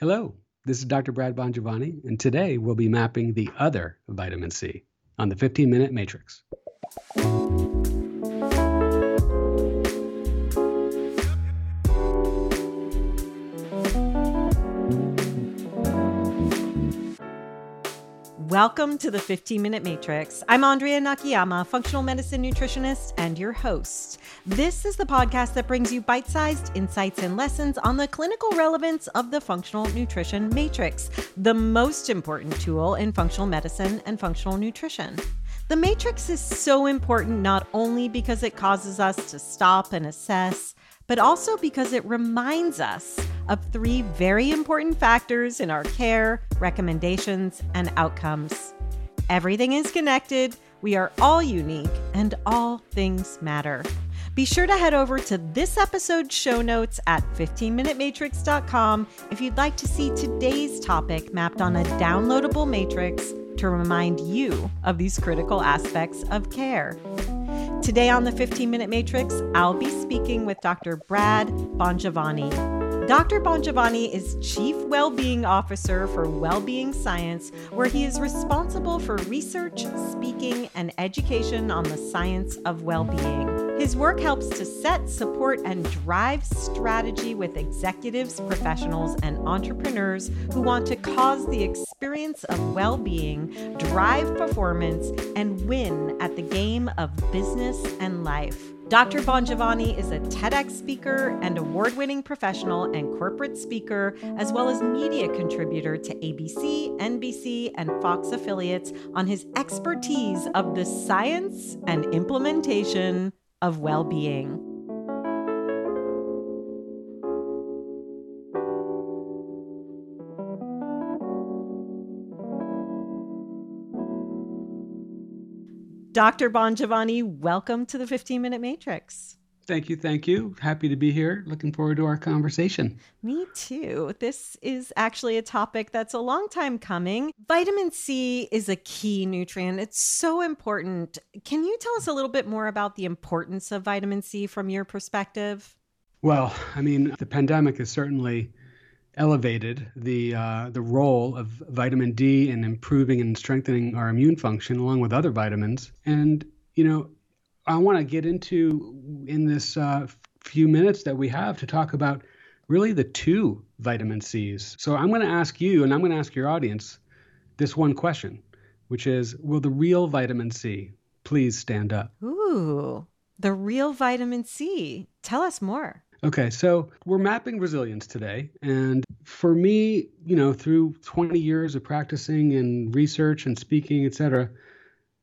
Hello, this is Dr. Brad Bongiovanni, and today we'll be mapping the other vitamin C on the 15 minute matrix. Welcome to the 15 Minute Matrix. I'm Andrea Nakayama, functional medicine nutritionist and your host. This is the podcast that brings you bite sized insights and lessons on the clinical relevance of the functional nutrition matrix, the most important tool in functional medicine and functional nutrition. The matrix is so important not only because it causes us to stop and assess, but also because it reminds us of three very important factors in our care, recommendations, and outcomes. Everything is connected, we are all unique, and all things matter. Be sure to head over to this episode's show notes at 15minutematrix.com if you'd like to see today's topic mapped on a downloadable matrix to remind you of these critical aspects of care. Today on the 15 Minute Matrix, I'll be speaking with Dr. Brad Bongiovanni. Dr. Bongiovanni is Chief Wellbeing Officer for Wellbeing Science, where he is responsible for research, speaking, and education on the science of well being. His work helps to set, support, and drive strategy with executives, professionals, and entrepreneurs who want to cause the experience of well being, drive performance, and win at the game of business and life. Dr. Bongiovanni is a TEDx speaker and award winning professional and corporate speaker, as well as media contributor to ABC, NBC, and Fox affiliates on his expertise of the science and implementation of well being. Dr. Bongiovanni, welcome to the 15 Minute Matrix. Thank you. Thank you. Happy to be here. Looking forward to our conversation. Me too. This is actually a topic that's a long time coming. Vitamin C is a key nutrient, it's so important. Can you tell us a little bit more about the importance of vitamin C from your perspective? Well, I mean, the pandemic has certainly elevated the uh, the role of vitamin D in improving and strengthening our immune function, along with other vitamins. And you know, I want to get into in this uh, few minutes that we have to talk about really the two vitamin C's. So I'm going to ask you, and I'm going to ask your audience, this one question, which is, will the real vitamin C please stand up? Ooh, the real vitamin C. Tell us more. Okay, so we're mapping resilience today. And for me, you know, through 20 years of practicing and research and speaking, et cetera,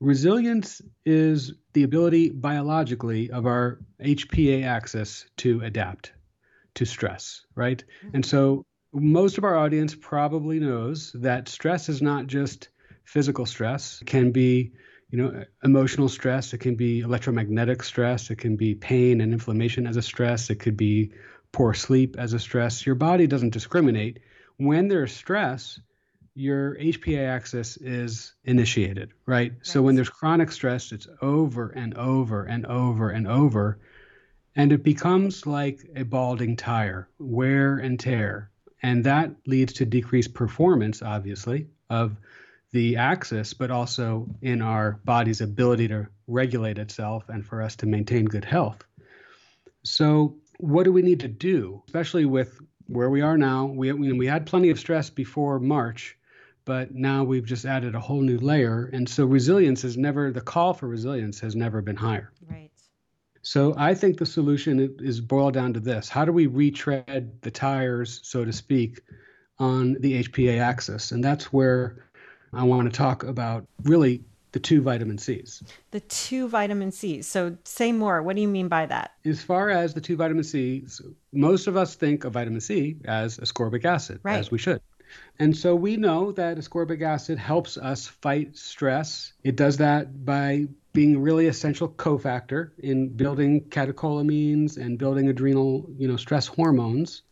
Resilience is the ability biologically of our HPA axis to adapt to stress, right? Mm-hmm. And so most of our audience probably knows that stress is not just physical stress. It can be, you know, emotional stress, it can be electromagnetic stress, it can be pain and inflammation as a stress, it could be poor sleep as a stress. Your body doesn't discriminate. When there's stress, your HPA axis is initiated, right? right? So when there's chronic stress, it's over and over and over and over. And it becomes like a balding tire, wear and tear. And that leads to decreased performance, obviously, of the axis, but also in our body's ability to regulate itself and for us to maintain good health. So, what do we need to do, especially with where we are now? We, we had plenty of stress before March but now we've just added a whole new layer. And so resilience is never, the call for resilience has never been higher. Right. So I think the solution is boiled down to this how do we retread the tires, so to speak, on the HPA axis? And that's where I want to talk about really the two vitamin C's. The two vitamin C's. So say more. What do you mean by that? As far as the two vitamin C's, most of us think of vitamin C as ascorbic acid, right. as we should. And so we know that ascorbic acid helps us fight stress. It does that by being a really essential cofactor in building catecholamines and building adrenal, you know, stress hormones.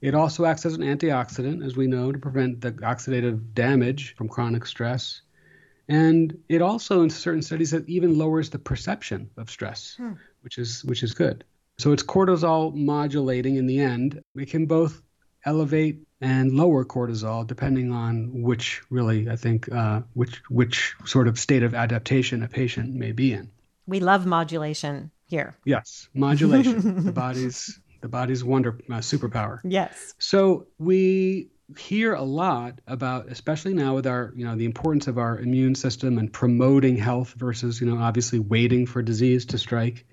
It also acts as an antioxidant, as we know, to prevent the oxidative damage from chronic stress. And it also, in certain studies, it even lowers the perception of stress, hmm. which is which is good. So it's cortisol modulating in the end. It can both elevate and lower cortisol, depending on which really I think uh, which which sort of state of adaptation a patient may be in. We love modulation here. Yes, modulation. the body's the body's wonder uh, superpower. Yes. So we hear a lot about, especially now with our, you know, the importance of our immune system and promoting health versus, you know, obviously waiting for disease to strike.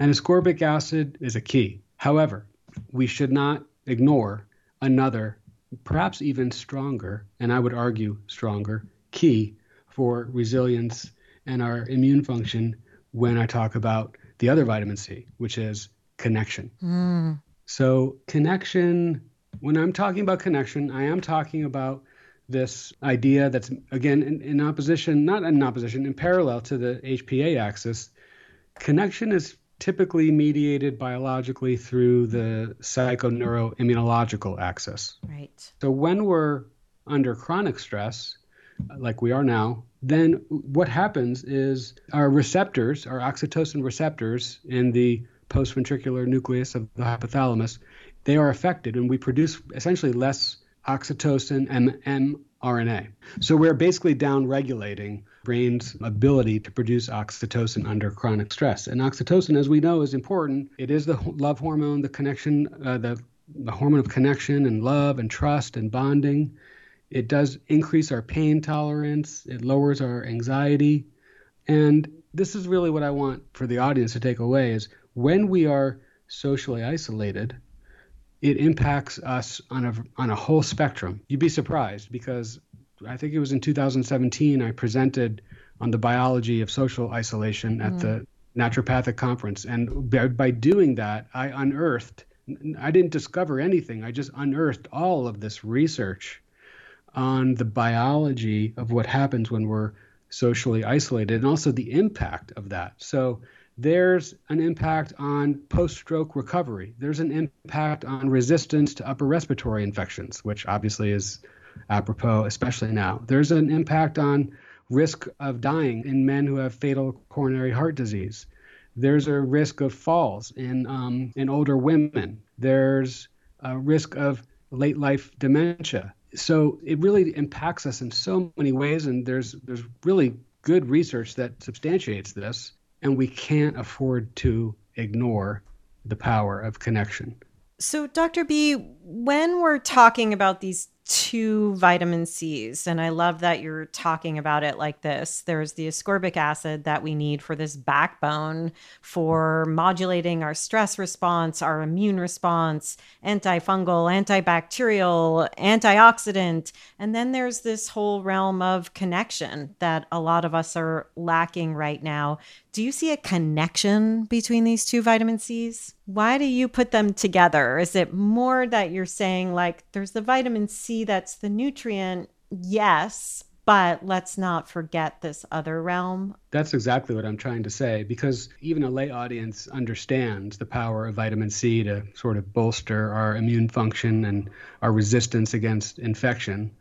And ascorbic acid is a key. However, we should not ignore another, perhaps even stronger, and I would argue stronger, key for resilience and our immune function when I talk about the other vitamin C, which is connection. Mm. So, connection, when I'm talking about connection, I am talking about this idea that's, again, in, in opposition, not in opposition, in parallel to the HPA axis. Connection is typically mediated biologically through the psychoneuroimmunological axis. Right. So, when we're under chronic stress, like we are now, then what happens is our receptors, our oxytocin receptors in the postventricular nucleus of the hypothalamus, they are affected and we produce essentially less oxytocin and mRNA. So we're basically down regulating brain's ability to produce oxytocin under chronic stress. And oxytocin, as we know, is important. It is the love hormone, the connection, uh, the, the hormone of connection and love and trust and bonding. It does increase our pain tolerance, it lowers our anxiety. And this is really what I want for the audience to take away is when we are socially isolated, it impacts us on a on a whole spectrum. You'd be surprised because I think it was in 2017 I presented on the biology of social isolation at mm. the naturopathic conference and by, by doing that I unearthed I didn't discover anything. I just unearthed all of this research on the biology of what happens when we're socially isolated and also the impact of that. So there's an impact on post stroke recovery. There's an impact on resistance to upper respiratory infections, which obviously is apropos, especially now. There's an impact on risk of dying in men who have fatal coronary heart disease. There's a risk of falls in, um, in older women. There's a risk of late life dementia. So it really impacts us in so many ways, and there's there's really good research that substantiates this and we can't afford to ignore the power of connection. So, Dr. B, when we're talking about these two vitamin C's. And I love that you're talking about it like this. There's the ascorbic acid that we need for this backbone for modulating our stress response, our immune response, antifungal, antibacterial, antioxidant. And then there's this whole realm of connection that a lot of us are lacking right now. Do you see a connection between these two vitamin C's? Why do you put them together? Is it more that you're saying, like, there's the vitamin C that's the nutrient? Yes, but let's not forget this other realm. That's exactly what I'm trying to say because even a lay audience understands the power of vitamin C to sort of bolster our immune function and our resistance against infection.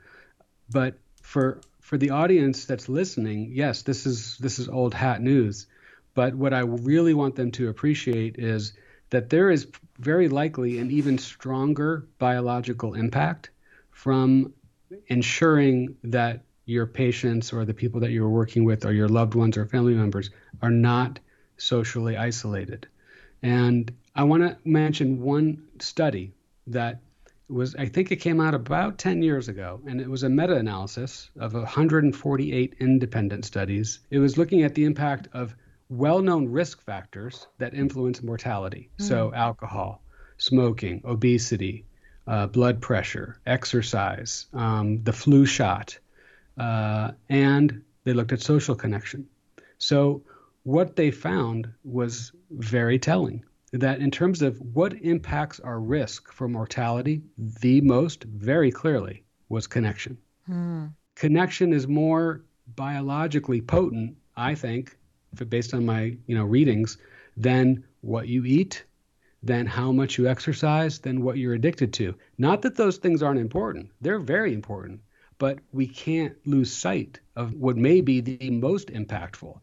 But for for the audience that's listening, yes, this is this is old hat news. But what I really want them to appreciate is that there is very likely an even stronger biological impact from ensuring that your patients or the people that you're working with or your loved ones or family members are not socially isolated. And I want to mention one study that was, I think it came out about 10 years ago, and it was a meta analysis of 148 independent studies. It was looking at the impact of well known risk factors that influence mortality. Mm. So, alcohol, smoking, obesity, uh, blood pressure, exercise, um, the flu shot, uh, and they looked at social connection. So, what they found was very telling that in terms of what impacts our risk for mortality, the most, very clearly, was connection. Hmm. Connection is more biologically potent, I think, based on my you know readings, than what you eat, than how much you exercise, than what you're addicted to. Not that those things aren't important; they're very important. But we can't lose sight of what may be the most impactful,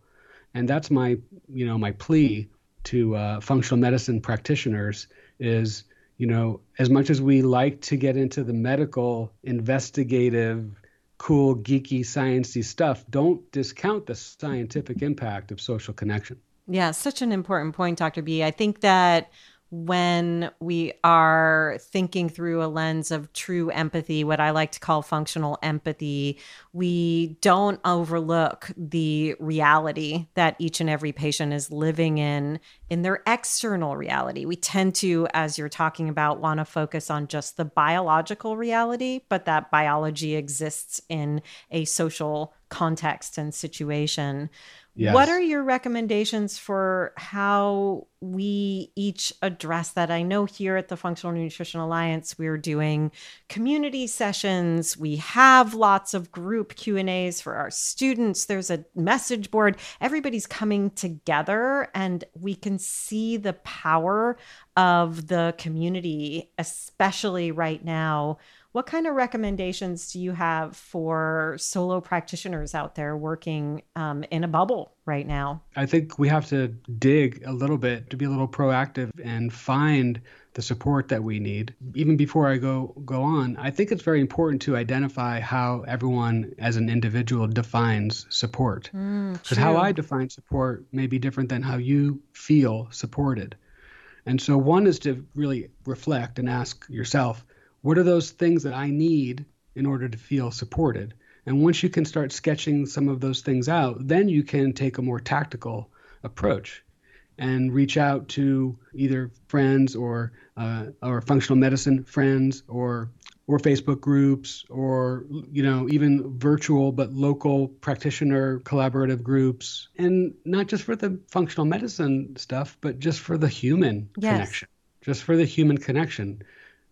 and that's my you know my plea to uh, functional medicine practitioners is you know, as much as we like to get into the medical, investigative, cool, geeky, sciencey stuff, don't discount the scientific impact of social connection. Yeah, such an important point, Dr. B. I think that when we are thinking through a lens of true empathy, what I like to call functional empathy, we don't overlook the reality that each and every patient is living in in their external reality. We tend to, as you're talking about, want to focus on just the biological reality, but that biology exists in a social context and situation. Yes. What are your recommendations for how we each address that? I know here at the Functional Nutrition Alliance we're doing community sessions. We have lots of group Q&As for our students. There's a message board. Everybody's coming together and we can see the power of the community especially right now what kind of recommendations do you have for solo practitioners out there working um, in a bubble right now? I think we have to dig a little bit to be a little proactive and find the support that we need. Even before I go go on, I think it's very important to identify how everyone as an individual defines support. Because mm, how I define support may be different than how you feel supported. And so one is to really reflect and ask yourself, what are those things that I need in order to feel supported? And once you can start sketching some of those things out, then you can take a more tactical approach and reach out to either friends or uh, or functional medicine friends or or Facebook groups or you know even virtual but local practitioner collaborative groups and not just for the functional medicine stuff but just for the human yes. connection just for the human connection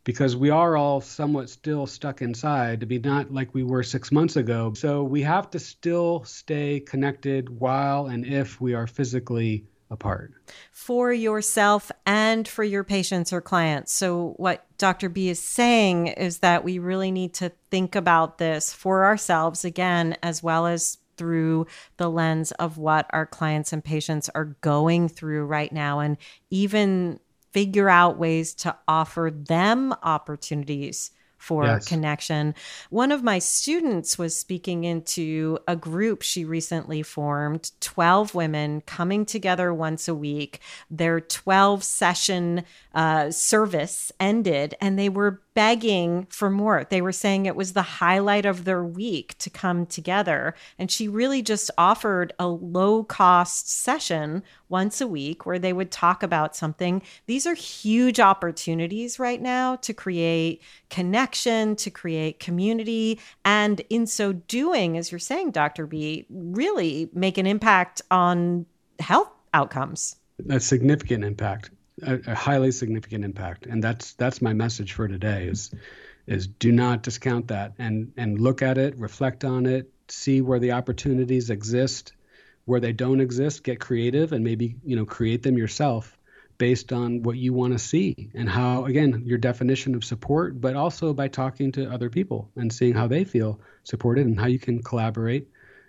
because we are all somewhat still stuck inside to be not like we were six months ago. So we have to still stay connected while and if we are physically apart. For yourself and for your patients or clients. So, what Dr. B is saying is that we really need to think about this for ourselves again, as well as through the lens of what our clients and patients are going through right now. And even figure out ways to offer them opportunities for yes. connection. One of my students was speaking into a group she recently formed 12 women coming together once a week. Their 12 session uh, service ended and they were begging for more. They were saying it was the highlight of their week to come together. And she really just offered a low cost session once a week where they would talk about something. These are huge opportunities right now to create connection, to create community. And in so doing, as you're saying, Dr. B, really make an impact on health outcomes. A significant impact a, a, highly significant impact and that's that's my message for today is is do not discount that and and look at it reflect on it see where the opportunities exist where they don't exist get creative and maybe you know create them yourself based on what you want to see and how again your definition of support but also by talking to other people and seeing how they feel supported and how you can collaborate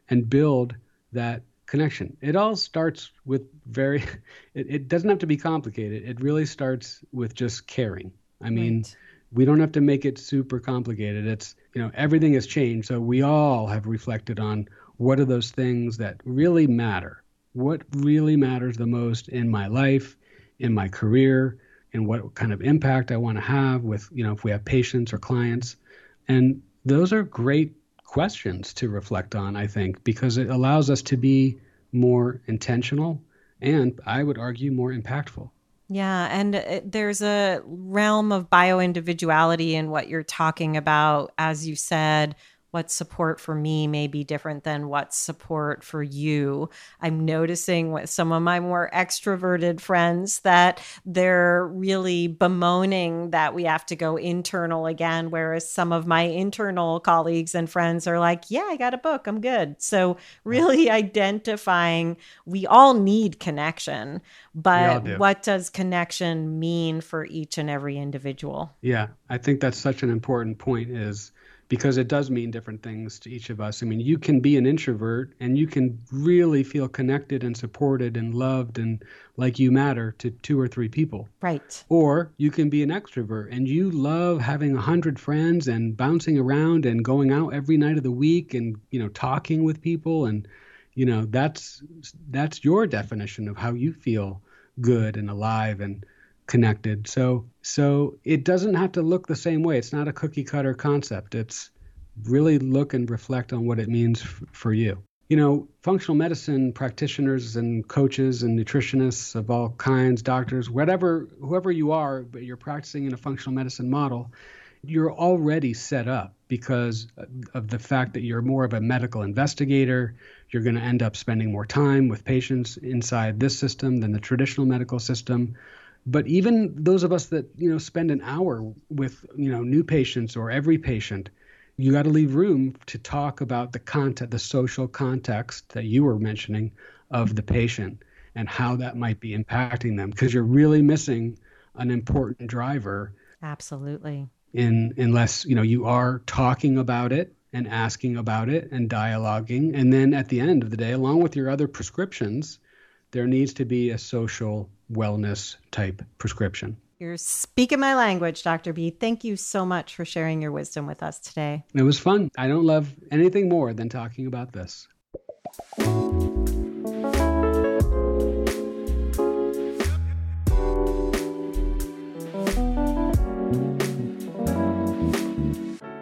and build that connection. It all starts with very, it, it, doesn't have to be complicated. It really starts with just caring. I mean, right. we don't have to make it super complicated. It's, you know, everything has changed. So we all have reflected on what are those things that really matter? What really matters the most in my life, in my career, and what kind of impact I want to have with, you know, if we have patients or clients. And those are great questions to reflect on, I think, because it allows us to be more intentional and I would argue more impactful. Yeah, and uh, there's a realm of bio individuality in what you're talking about. As you said, what support for me may be different than what support for you. I'm noticing with some of my more extroverted friends that they're really bemoaning that we have to go internal again, whereas some of my internal colleagues and friends are like, yeah, I got a book, I'm good. So, really identifying we all need connection, but do. what does connection mean for each and every individual? Yeah, I think that's such an important point is because it does mean different things to each of us. I mean, you can be an introvert and you can really feel connected and supported and loved and like you matter to two or three people. Right. Or you can be an extrovert and you love having a hundred friends and bouncing around and going out every night of the week and you know talking with people and you know that's that's your definition of how you feel good and alive and connected. So so it doesn't have to look the same way. It's not a cookie cutter concept. It's really look and reflect on what it means f- for you. You know, functional medicine practitioners and coaches and nutritionists of all kinds, doctors, whatever whoever you are, but you're practicing in a functional medicine model, you're already set up because of the fact that you're more of a medical investigator. You're going to end up spending more time with patients inside this system than the traditional medical system but even those of us that you know spend an hour with you know new patients or every patient you got to leave room to talk about the content the social context that you were mentioning of the patient and how that might be impacting them because you're really missing an important driver absolutely. in unless you know you are talking about it and asking about it and dialoguing. And then at the end of the day along with your other prescriptions there needs to be a social wellness type prescription. You're speaking my language, Dr. B. Thank you so much for sharing your wisdom with us today. It was fun. I don't love anything more than talking about this.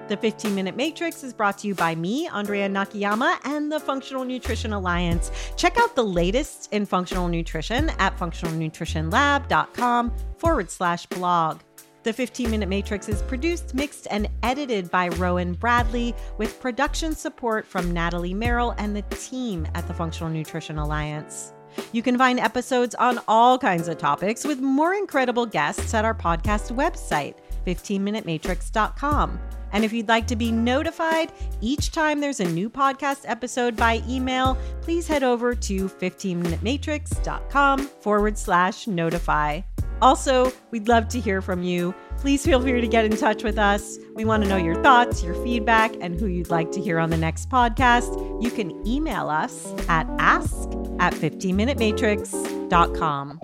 The 15 Minute Matrix is brought to you by me, Andrea Nakayama, and the Functional Nutrition Alliance. Check out the latest in functional nutrition at functionalnutritionlab.com forward slash blog. The 15 Minute Matrix is produced, mixed, and edited by Rowan Bradley with production support from Natalie Merrill and the team at the Functional Nutrition Alliance. You can find episodes on all kinds of topics with more incredible guests at our podcast website, 15minutematrix.com. And if you'd like to be notified each time there's a new podcast episode by email, please head over to 15minutematrix.com forward slash notify. Also, we'd love to hear from you. Please feel free to get in touch with us. We want to know your thoughts, your feedback, and who you'd like to hear on the next podcast. You can email us at ask at 15minutematrix.com.